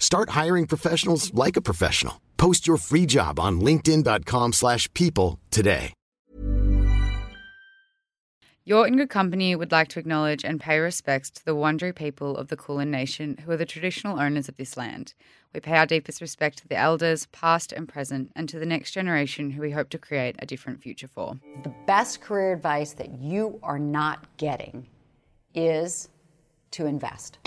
Start hiring professionals like a professional. Post your free job on linkedin.com/people slash people today. You're in Good Company would like to acknowledge and pay respects to the Wurundjeri people of the Kulin Nation, who are the traditional owners of this land. We pay our deepest respect to the elders, past and present, and to the next generation who we hope to create a different future for. The best career advice that you are not getting is to invest.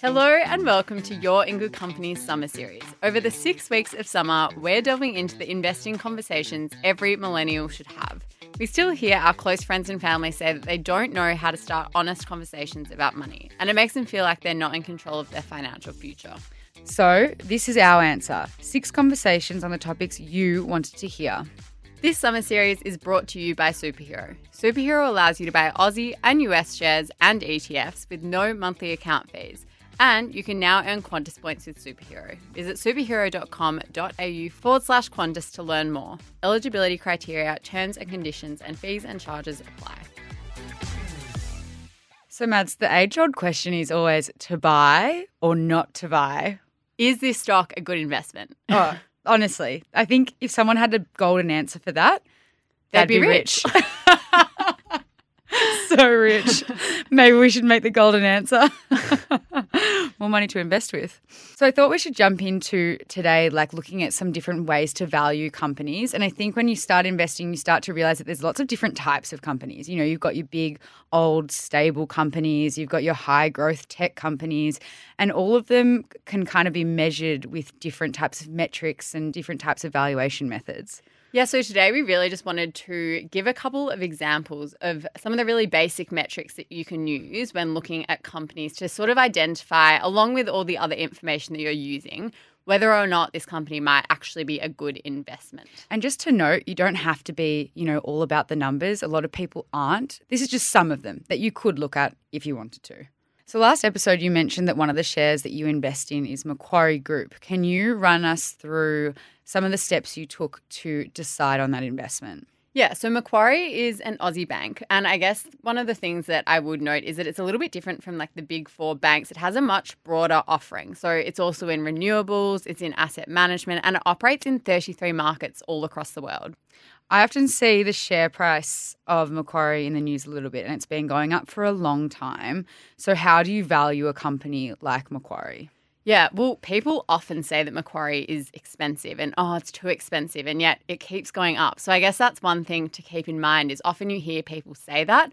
Hello and welcome to You're In Good Company's summer series. Over the six weeks of summer, we're delving into the investing conversations every millennial should have. We still hear our close friends and family say that they don't know how to start honest conversations about money, and it makes them feel like they're not in control of their financial future. So, this is our answer six conversations on the topics you wanted to hear. This summer series is brought to you by Superhero. Superhero allows you to buy Aussie and US shares and ETFs with no monthly account fees. And you can now earn Qantas points with Superhero. Visit superhero.com.au forward slash Qantas to learn more. Eligibility criteria, terms and conditions, and fees and charges apply. So, Mads, the age old question is always to buy or not to buy. Is this stock a good investment? Oh, honestly, I think if someone had a golden answer for that, They'd they'd be be rich. rich. so rich. Maybe we should make the golden answer. More money to invest with. So I thought we should jump into today, like looking at some different ways to value companies. And I think when you start investing, you start to realize that there's lots of different types of companies. You know, you've got your big, old, stable companies, you've got your high growth tech companies, and all of them can kind of be measured with different types of metrics and different types of valuation methods. Yeah, so today we really just wanted to give a couple of examples of some of the really basic metrics that you can use when looking at companies to sort of identify, along with all the other information that you're using, whether or not this company might actually be a good investment. And just to note, you don't have to be, you know, all about the numbers. A lot of people aren't. This is just some of them that you could look at if you wanted to. So last episode you mentioned that one of the shares that you invest in is Macquarie Group. Can you run us through some of the steps you took to decide on that investment? Yeah, so Macquarie is an Aussie bank. And I guess one of the things that I would note is that it's a little bit different from like the big four banks. It has a much broader offering. So it's also in renewables, it's in asset management, and it operates in 33 markets all across the world. I often see the share price of Macquarie in the news a little bit, and it's been going up for a long time. So, how do you value a company like Macquarie? Yeah, well, people often say that Macquarie is expensive and oh, it's too expensive, and yet it keeps going up. So I guess that's one thing to keep in mind is often you hear people say that,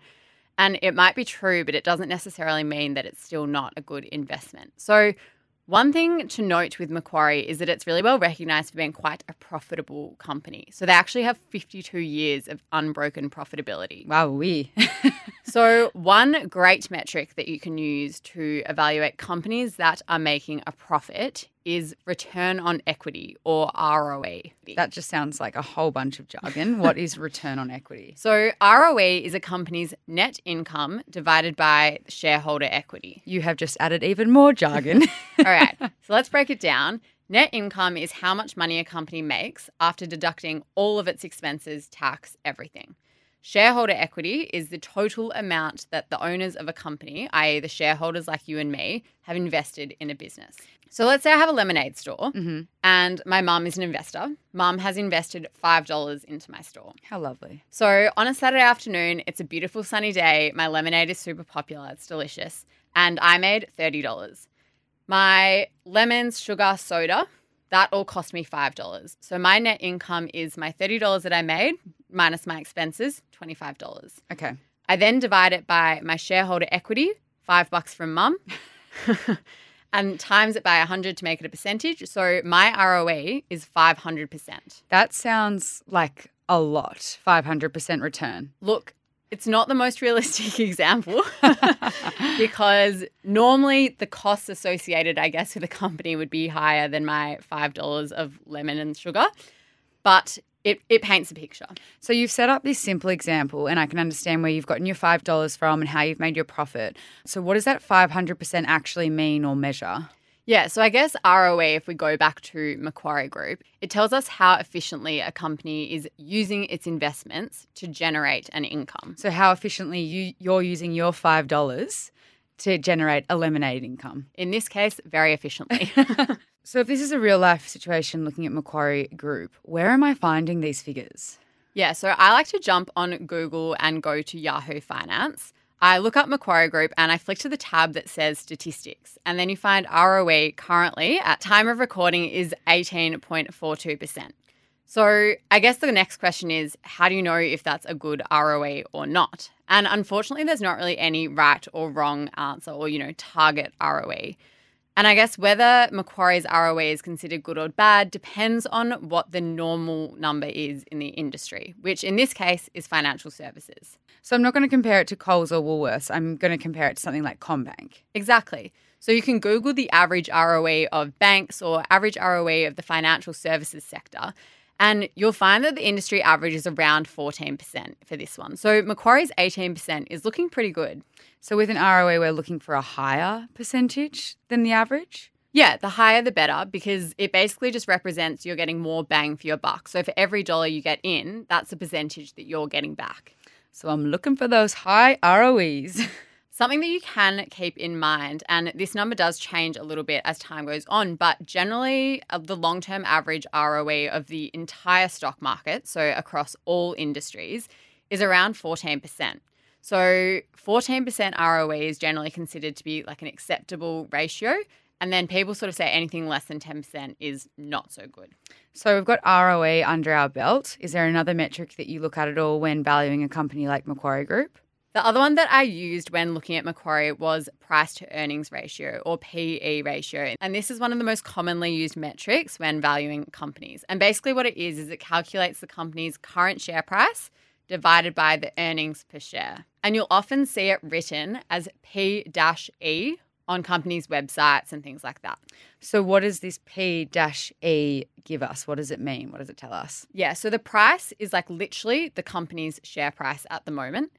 and it might be true, but it doesn't necessarily mean that it's still not a good investment. So one thing to note with Macquarie is that it's really well recognized for being quite a profitable company. So they actually have 52 years of unbroken profitability. Wow, we. So, one great metric that you can use to evaluate companies that are making a profit is return on equity or ROE. that just sounds like a whole bunch of jargon. what is return on equity? So, ROE is a company's net income divided by shareholder equity. You have just added even more jargon. All right, so let's break it down. Net income is how much money a company makes after deducting all of its expenses, tax, everything. Shareholder equity is the total amount that the owners of a company, i.e., the shareholders like you and me, have invested in a business. So let's say I have a lemonade store mm-hmm. and my mum is an investor. Mum has invested $5 into my store. How lovely. So on a Saturday afternoon, it's a beautiful sunny day. My lemonade is super popular, it's delicious. And I made $30. My lemons, sugar, soda, that all cost me $5. So my net income is my $30 that I made minus my expenses, $25. Okay. I then divide it by my shareholder equity, five bucks from mum, and times it by 100 to make it a percentage. So my ROE is 500%. That sounds like a lot. 500% return. Look, It's not the most realistic example because normally the costs associated, I guess, with a company would be higher than my $5 of lemon and sugar. But it, it paints a picture. So you've set up this simple example, and I can understand where you've gotten your $5 from and how you've made your profit. So, what does that 500% actually mean or measure? Yeah, so I guess ROE, if we go back to Macquarie Group, it tells us how efficiently a company is using its investments to generate an income. So, how efficiently you, you're using your $5 to generate a lemonade income? In this case, very efficiently. so, if this is a real life situation looking at Macquarie Group, where am I finding these figures? Yeah, so I like to jump on Google and go to Yahoo Finance. I look up Macquarie Group and I flick to the tab that says statistics. And then you find ROE currently at time of recording is 18.42%. So I guess the next question is how do you know if that's a good ROE or not? And unfortunately, there's not really any right or wrong answer or, you know, target ROE. And I guess whether Macquarie's ROE is considered good or bad depends on what the normal number is in the industry, which in this case is financial services. So I'm not going to compare it to Coles or Woolworths. I'm going to compare it to something like CommBank. Exactly. So you can Google the average ROE of banks or average ROE of the financial services sector. And you'll find that the industry average is around 14% for this one. So Macquarie's 18% is looking pretty good. So with an ROE, we're looking for a higher percentage than the average? Yeah, the higher the better because it basically just represents you're getting more bang for your buck. So for every dollar you get in, that's a percentage that you're getting back. So I'm looking for those high ROEs. Something that you can keep in mind, and this number does change a little bit as time goes on, but generally, uh, the long term average ROE of the entire stock market, so across all industries, is around 14%. So 14% ROE is generally considered to be like an acceptable ratio. And then people sort of say anything less than 10% is not so good. So we've got ROE under our belt. Is there another metric that you look at at all when valuing a company like Macquarie Group? The other one that I used when looking at Macquarie was price to earnings ratio or PE ratio. And this is one of the most commonly used metrics when valuing companies. And basically, what it is, is it calculates the company's current share price divided by the earnings per share. And you'll often see it written as P E on companies' websites and things like that. So, what does this P E give us? What does it mean? What does it tell us? Yeah, so the price is like literally the company's share price at the moment.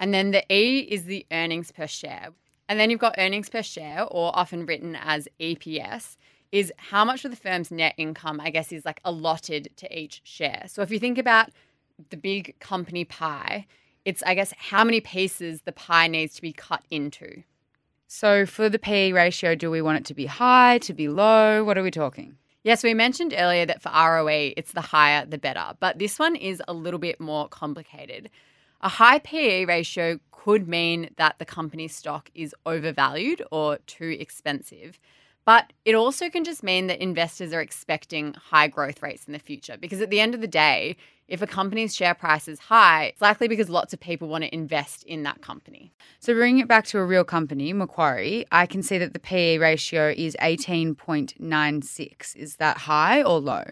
And then the E is the earnings per share. And then you've got earnings per share, or often written as EPS, is how much of the firm's net income, I guess, is like allotted to each share. So if you think about the big company pie, it's, I guess, how many pieces the pie needs to be cut into. So for the PE ratio, do we want it to be high, to be low? What are we talking? Yes, we mentioned earlier that for ROE, it's the higher the better, but this one is a little bit more complicated. A high PE ratio could mean that the company's stock is overvalued or too expensive. But it also can just mean that investors are expecting high growth rates in the future because at the end of the day, if a company's share price is high, it's likely because lots of people want to invest in that company. So, bringing it back to a real company, Macquarie, I can see that the PE ratio is 18.96. Is that high or low?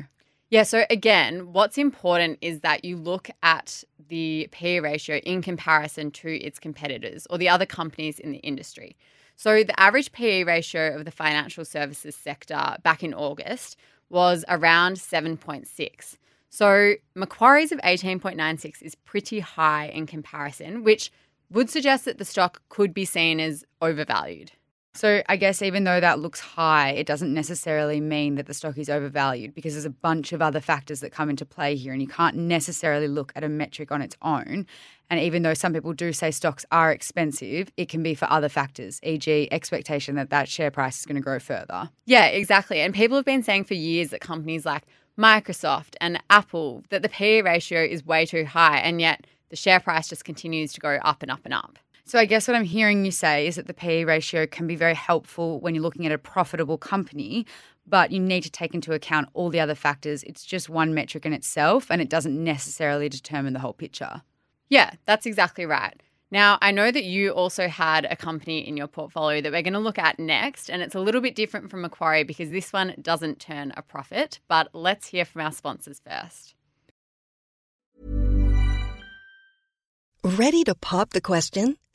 Yeah, so again, what's important is that you look at the PE ratio in comparison to its competitors or the other companies in the industry. So the average PE ratio of the financial services sector back in August was around 7.6. So Macquarie's of 18.96 is pretty high in comparison, which would suggest that the stock could be seen as overvalued. So I guess even though that looks high, it doesn't necessarily mean that the stock is overvalued because there's a bunch of other factors that come into play here and you can't necessarily look at a metric on its own. And even though some people do say stocks are expensive, it can be for other factors, e.g., expectation that that share price is going to grow further. Yeah, exactly. And people have been saying for years that companies like Microsoft and Apple that the PE ratio is way too high, and yet the share price just continues to go up and up and up. So I guess what I'm hearing you say is that the PE ratio can be very helpful when you're looking at a profitable company, but you need to take into account all the other factors. It's just one metric in itself and it doesn't necessarily determine the whole picture. Yeah, that's exactly right. Now, I know that you also had a company in your portfolio that we're going to look at next, and it's a little bit different from Macquarie because this one doesn't turn a profit. But let's hear from our sponsors first. Ready to pop the question?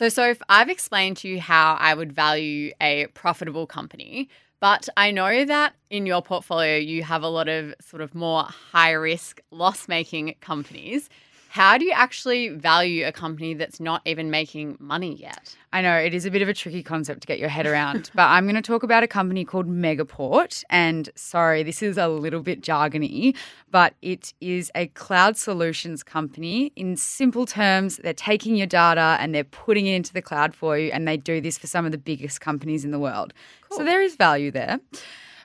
So, Soph, I've explained to you how I would value a profitable company, but I know that in your portfolio you have a lot of sort of more high risk, loss making companies. How do you actually value a company that's not even making money yet? I know it is a bit of a tricky concept to get your head around, but I'm going to talk about a company called Megaport. And sorry, this is a little bit jargony, but it is a cloud solutions company. In simple terms, they're taking your data and they're putting it into the cloud for you, and they do this for some of the biggest companies in the world. Cool. So there is value there.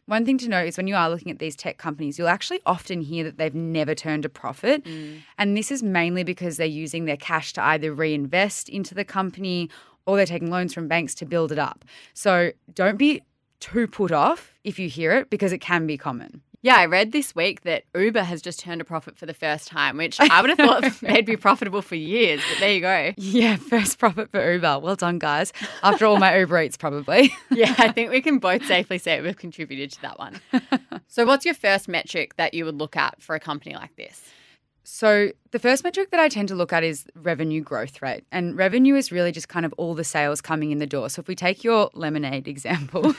One thing to note is when you are looking at these tech companies, you'll actually often hear that they've never turned a profit. Mm. And this is mainly because they're using their cash to either reinvest into the company or they're taking loans from banks to build it up. So don't be too put off if you hear it because it can be common. Yeah, I read this week that Uber has just turned a profit for the first time, which I would have thought they'd be profitable for years, but there you go. Yeah, first profit for Uber. Well done, guys. After all my Uber Eats, probably. yeah, I think we can both safely say we've contributed to that one. so, what's your first metric that you would look at for a company like this? So, the first metric that I tend to look at is revenue growth rate. And revenue is really just kind of all the sales coming in the door. So, if we take your lemonade example,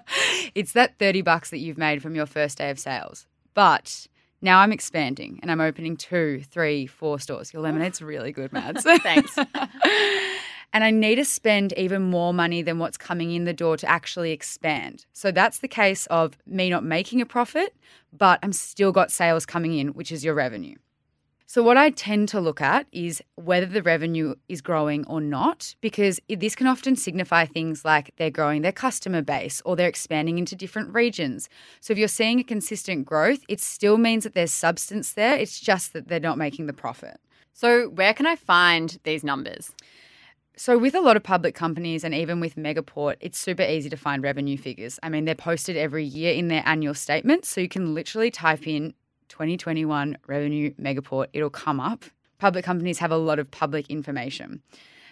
it's that 30 bucks that you've made from your first day of sales. But now I'm expanding and I'm opening two, three, four stores. Your lemonade's really good, Mads. Thanks. and I need to spend even more money than what's coming in the door to actually expand. So that's the case of me not making a profit, but I'm still got sales coming in, which is your revenue. So, what I tend to look at is whether the revenue is growing or not, because this can often signify things like they're growing their customer base or they're expanding into different regions. So, if you're seeing a consistent growth, it still means that there's substance there. It's just that they're not making the profit. So, where can I find these numbers? So, with a lot of public companies and even with Megaport, it's super easy to find revenue figures. I mean, they're posted every year in their annual statements. So, you can literally type in 2021 revenue megaport, it'll come up. Public companies have a lot of public information.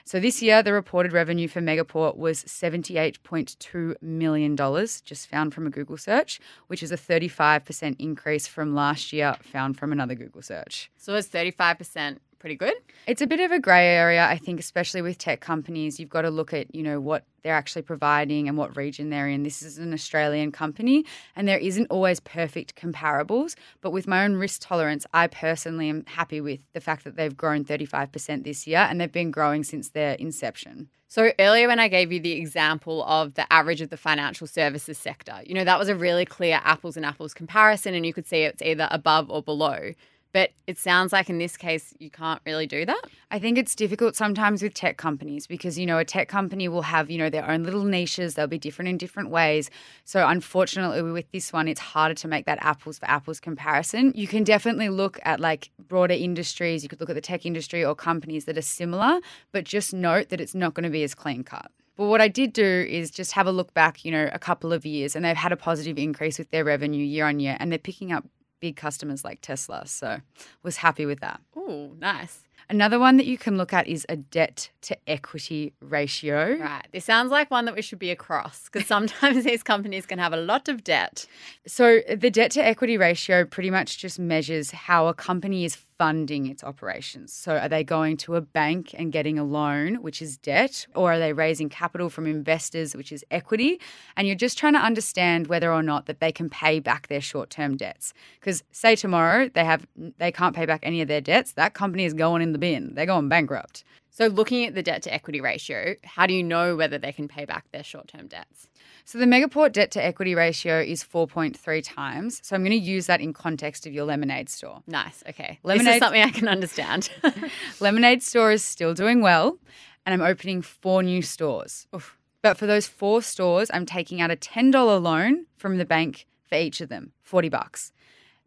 So this year, the reported revenue for Megaport was $78.2 million, just found from a Google search, which is a 35% increase from last year, found from another Google search. So it's 35% pretty good? It's a bit of a grey area, I think, especially with tech companies. You've got to look at, you know, what they're actually providing and what region they're in. This is an Australian company, and there isn't always perfect comparables. But with my own risk tolerance, I personally am happy with the fact that they've grown 35% this year, and they've been growing since their inception. So earlier when I gave you the example of the average of the financial services sector, you know, that was a really clear apples and apples comparison and you could see it's either above or below. But it sounds like in this case, you can't really do that. I think it's difficult sometimes with tech companies because, you know, a tech company will have, you know, their own little niches. They'll be different in different ways. So, unfortunately, with this one, it's harder to make that apples for apples comparison. You can definitely look at like broader industries. You could look at the tech industry or companies that are similar, but just note that it's not going to be as clean cut. But what I did do is just have a look back, you know, a couple of years, and they've had a positive increase with their revenue year on year, and they're picking up big customers like Tesla. So was happy with that. Oh, nice. Another one that you can look at is a debt to equity ratio. Right. This sounds like one that we should be across because sometimes these companies can have a lot of debt. So, the debt to equity ratio pretty much just measures how a company is funding its operations. So, are they going to a bank and getting a loan, which is debt, or are they raising capital from investors, which is equity? And you're just trying to understand whether or not that they can pay back their short-term debts. Because say tomorrow they have they can't pay back any of their debts, that company is going in the bin. They're going bankrupt. So, looking at the debt to equity ratio, how do you know whether they can pay back their short term debts? So, the Megaport debt to equity ratio is 4.3 times. So, I'm going to use that in context of your lemonade store. Nice. Okay. Lemonade- This is something I can understand. lemonade store is still doing well, and I'm opening four new stores. Oof. But for those four stores, I'm taking out a $10 loan from the bank for each of them, 40 bucks.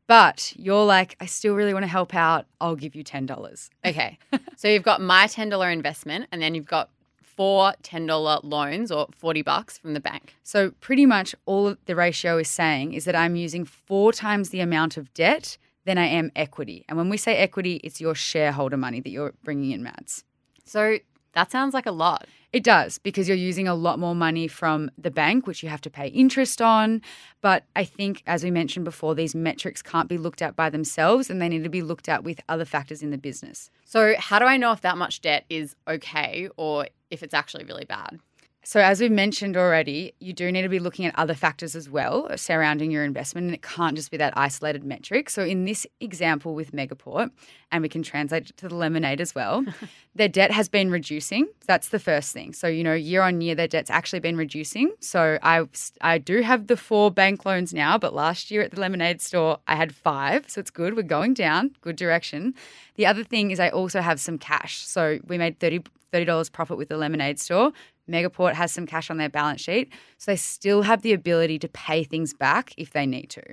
But you're like, I still really want to help out. I'll give you $10. okay. So, you've got my $10 investment, and then you've got four $10 loans or 40 bucks from the bank. So, pretty much all the ratio is saying is that I'm using four times the amount of debt than I am equity. And when we say equity, it's your shareholder money that you're bringing in, Mads. So, that sounds like a lot. It does because you're using a lot more money from the bank, which you have to pay interest on. But I think, as we mentioned before, these metrics can't be looked at by themselves and they need to be looked at with other factors in the business. So, how do I know if that much debt is okay or if it's actually really bad? So, as we've mentioned already, you do need to be looking at other factors as well surrounding your investment, and it can't just be that isolated metric. So, in this example with Megaport, and we can translate it to the lemonade as well, their debt has been reducing. That's the first thing. So, you know, year on year, their debt's actually been reducing. So, I I do have the four bank loans now, but last year at the lemonade store, I had five. So, it's good. We're going down, good direction. The other thing is, I also have some cash. So, we made 30 $30 profit with the lemonade store. Megaport has some cash on their balance sheet. So they still have the ability to pay things back if they need to.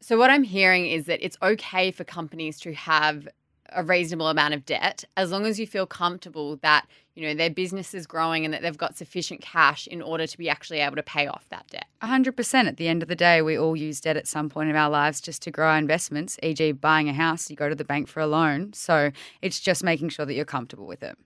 So, what I'm hearing is that it's okay for companies to have a reasonable amount of debt as long as you feel comfortable that you know their business is growing and that they've got sufficient cash in order to be actually able to pay off that debt 100% at the end of the day we all use debt at some point in our lives just to grow our investments e.g. buying a house you go to the bank for a loan so it's just making sure that you're comfortable with it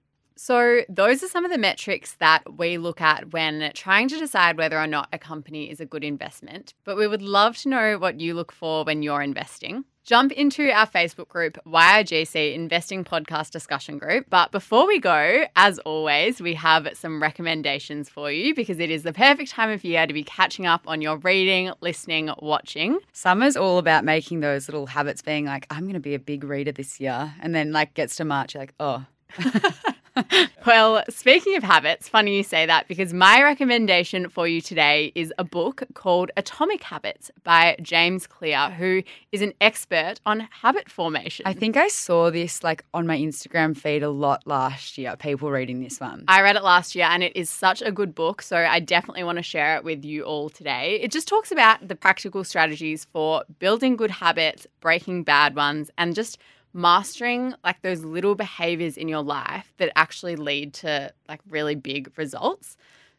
So, those are some of the metrics that we look at when trying to decide whether or not a company is a good investment. But we would love to know what you look for when you're investing. Jump into our Facebook group, YIGC Investing Podcast Discussion Group. But before we go, as always, we have some recommendations for you because it is the perfect time of year to be catching up on your reading, listening, watching. Summer's all about making those little habits being like, I'm going to be a big reader this year. And then, like, gets to March, you're like, oh. Well, speaking of habits, funny you say that because my recommendation for you today is a book called Atomic Habits by James Clear, who is an expert on habit formation. I think I saw this like on my Instagram feed a lot last year, people reading this one. I read it last year and it is such a good book. So I definitely want to share it with you all today. It just talks about the practical strategies for building good habits, breaking bad ones, and just mastering like those little behaviors in your life that actually lead to like really big results.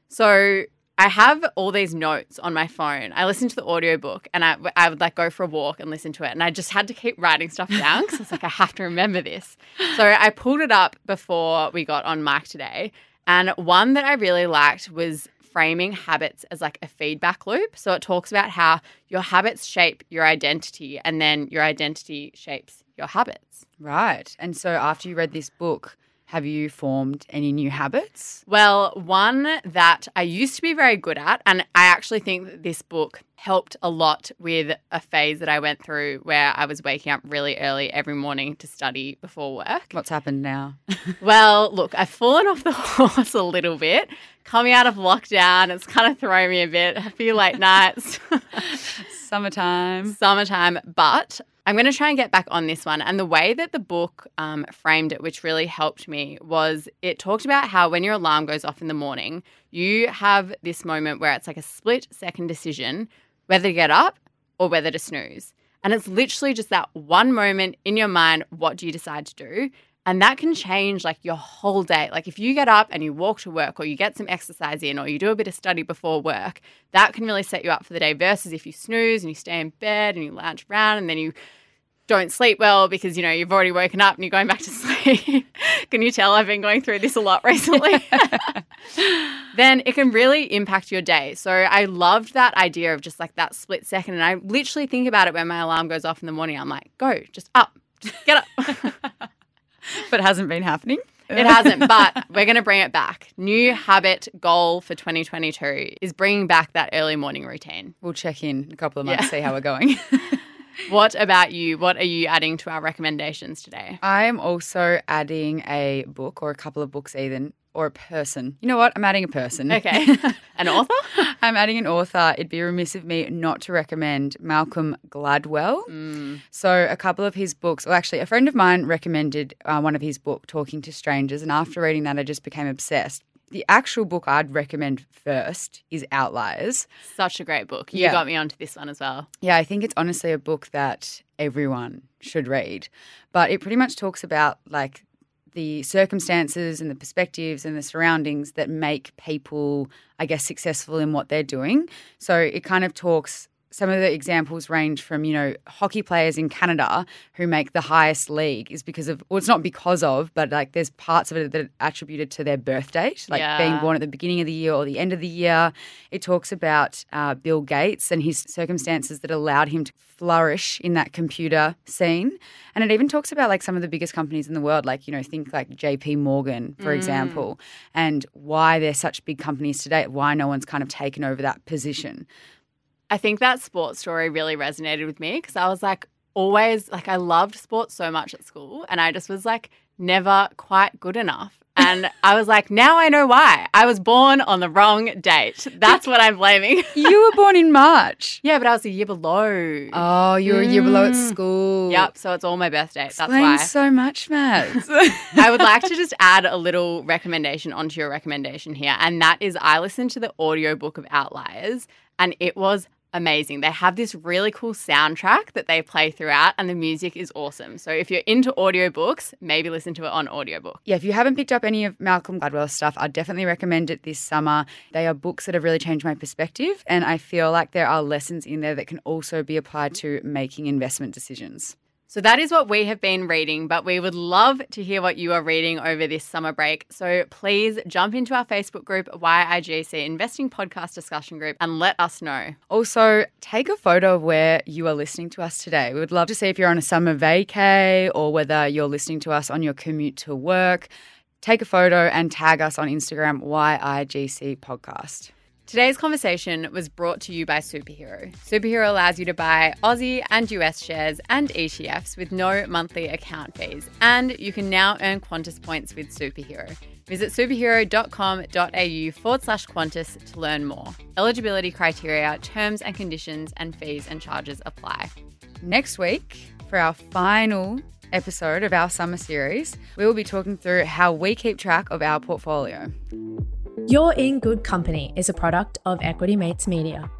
So I have all these notes on my phone. I listen to the audiobook and I, I would like go for a walk and listen to it. And I just had to keep writing stuff down because I was like, I have to remember this. So I pulled it up before we got on mic today. And one that I really liked was framing habits as like a feedback loop. So it talks about how your habits shape your identity and then your identity shapes your habits. Right. And so after you read this book, have you formed any new habits? Well, one that I used to be very good at, and I actually think that this book helped a lot with a phase that I went through where I was waking up really early every morning to study before work. What's happened now? well, look, I've fallen off the horse a little bit. Coming out of lockdown, it's kind of thrown me a bit. A few late nights. Summertime. Summertime. But I'm going to try and get back on this one. And the way that the book um, framed it, which really helped me, was it talked about how when your alarm goes off in the morning, you have this moment where it's like a split second decision whether to get up or whether to snooze. And it's literally just that one moment in your mind what do you decide to do? And that can change like your whole day. Like if you get up and you walk to work or you get some exercise in or you do a bit of study before work, that can really set you up for the day versus if you snooze and you stay in bed and you lounge around and then you don't sleep well because you know you've already woken up and you're going back to sleep. can you tell I've been going through this a lot recently? then it can really impact your day. So I loved that idea of just like that split second. And I literally think about it when my alarm goes off in the morning. I'm like, go, just up, just get up. but it hasn't been happening. It hasn't, but we're going to bring it back. New habit goal for 2022 is bringing back that early morning routine. We'll check in a couple of months, yeah. see how we're going. What about you? What are you adding to our recommendations today? I am also adding a book or a couple of books, even or a person. You know what? I'm adding a person. Okay. an author? I'm adding an author. It'd be remiss of me not to recommend Malcolm Gladwell. Mm. So, a couple of his books, well, actually, a friend of mine recommended uh, one of his book, Talking to Strangers. And after reading that, I just became obsessed. The actual book I'd recommend first is Outliers. Such a great book. You Yeah. got me onto this one as well. Yeah, I think it's honestly a book that everyone should read. But it pretty much talks about like the circumstances and the perspectives and the surroundings that make people, I guess, successful in what they're doing. So it kind of talks. Some of the examples range from, you know, hockey players in Canada who make the highest league is because of, well, it's not because of, but like there's parts of it that are attributed to their birth date, like being born at the beginning of the year or the end of the year. It talks about uh, Bill Gates and his circumstances that allowed him to flourish in that computer scene. And it even talks about like some of the biggest companies in the world, like, you know, think like JP Morgan, for example, and why they're such big companies today, why no one's kind of taken over that position. I think that sports story really resonated with me because I was like, always, like, I loved sports so much at school. And I just was like, never quite good enough. And I was like, now I know why. I was born on the wrong date. That's what I'm blaming. You were born in March. yeah, but I was a year below. Oh, you were a year below at mm. school. Yep. So it's all my birthday. That's Explains why. so much, Matt. I would like to just add a little recommendation onto your recommendation here. And that is I listened to the audiobook of Outliers and it was amazing. They have this really cool soundtrack that they play throughout and the music is awesome. So if you're into audiobooks, maybe listen to it on audiobook. yeah, if you haven't picked up any of Malcolm Gladwell's stuff, I'd definitely recommend it this summer. They are books that have really changed my perspective, and I feel like there are lessons in there that can also be applied to making investment decisions. So that is what we have been reading, but we would love to hear what you are reading over this summer break. So please jump into our Facebook group, YIGC Investing Podcast Discussion Group, and let us know. Also, take a photo of where you are listening to us today. We would love to see if you're on a summer vacay or whether you're listening to us on your commute to work. Take a photo and tag us on Instagram, YIGC Podcast. Today's conversation was brought to you by Superhero. Superhero allows you to buy Aussie and US shares and ETFs with no monthly account fees, and you can now earn Qantas points with Superhero. Visit superhero.com.au forward slash Qantas to learn more. Eligibility criteria, terms and conditions, and fees and charges apply. Next week, for our final episode of our summer series, we will be talking through how we keep track of our portfolio. You're in Good Company is a product of Equity Mates Media.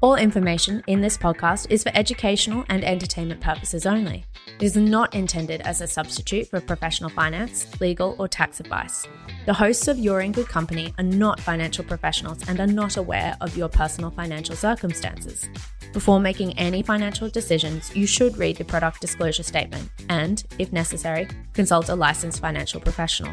All information in this podcast is for educational and entertainment purposes only. It is not intended as a substitute for professional finance, legal, or tax advice. The hosts of You're in Good Company are not financial professionals and are not aware of your personal financial circumstances. Before making any financial decisions, you should read the product disclosure statement and, if necessary, consult a licensed financial professional.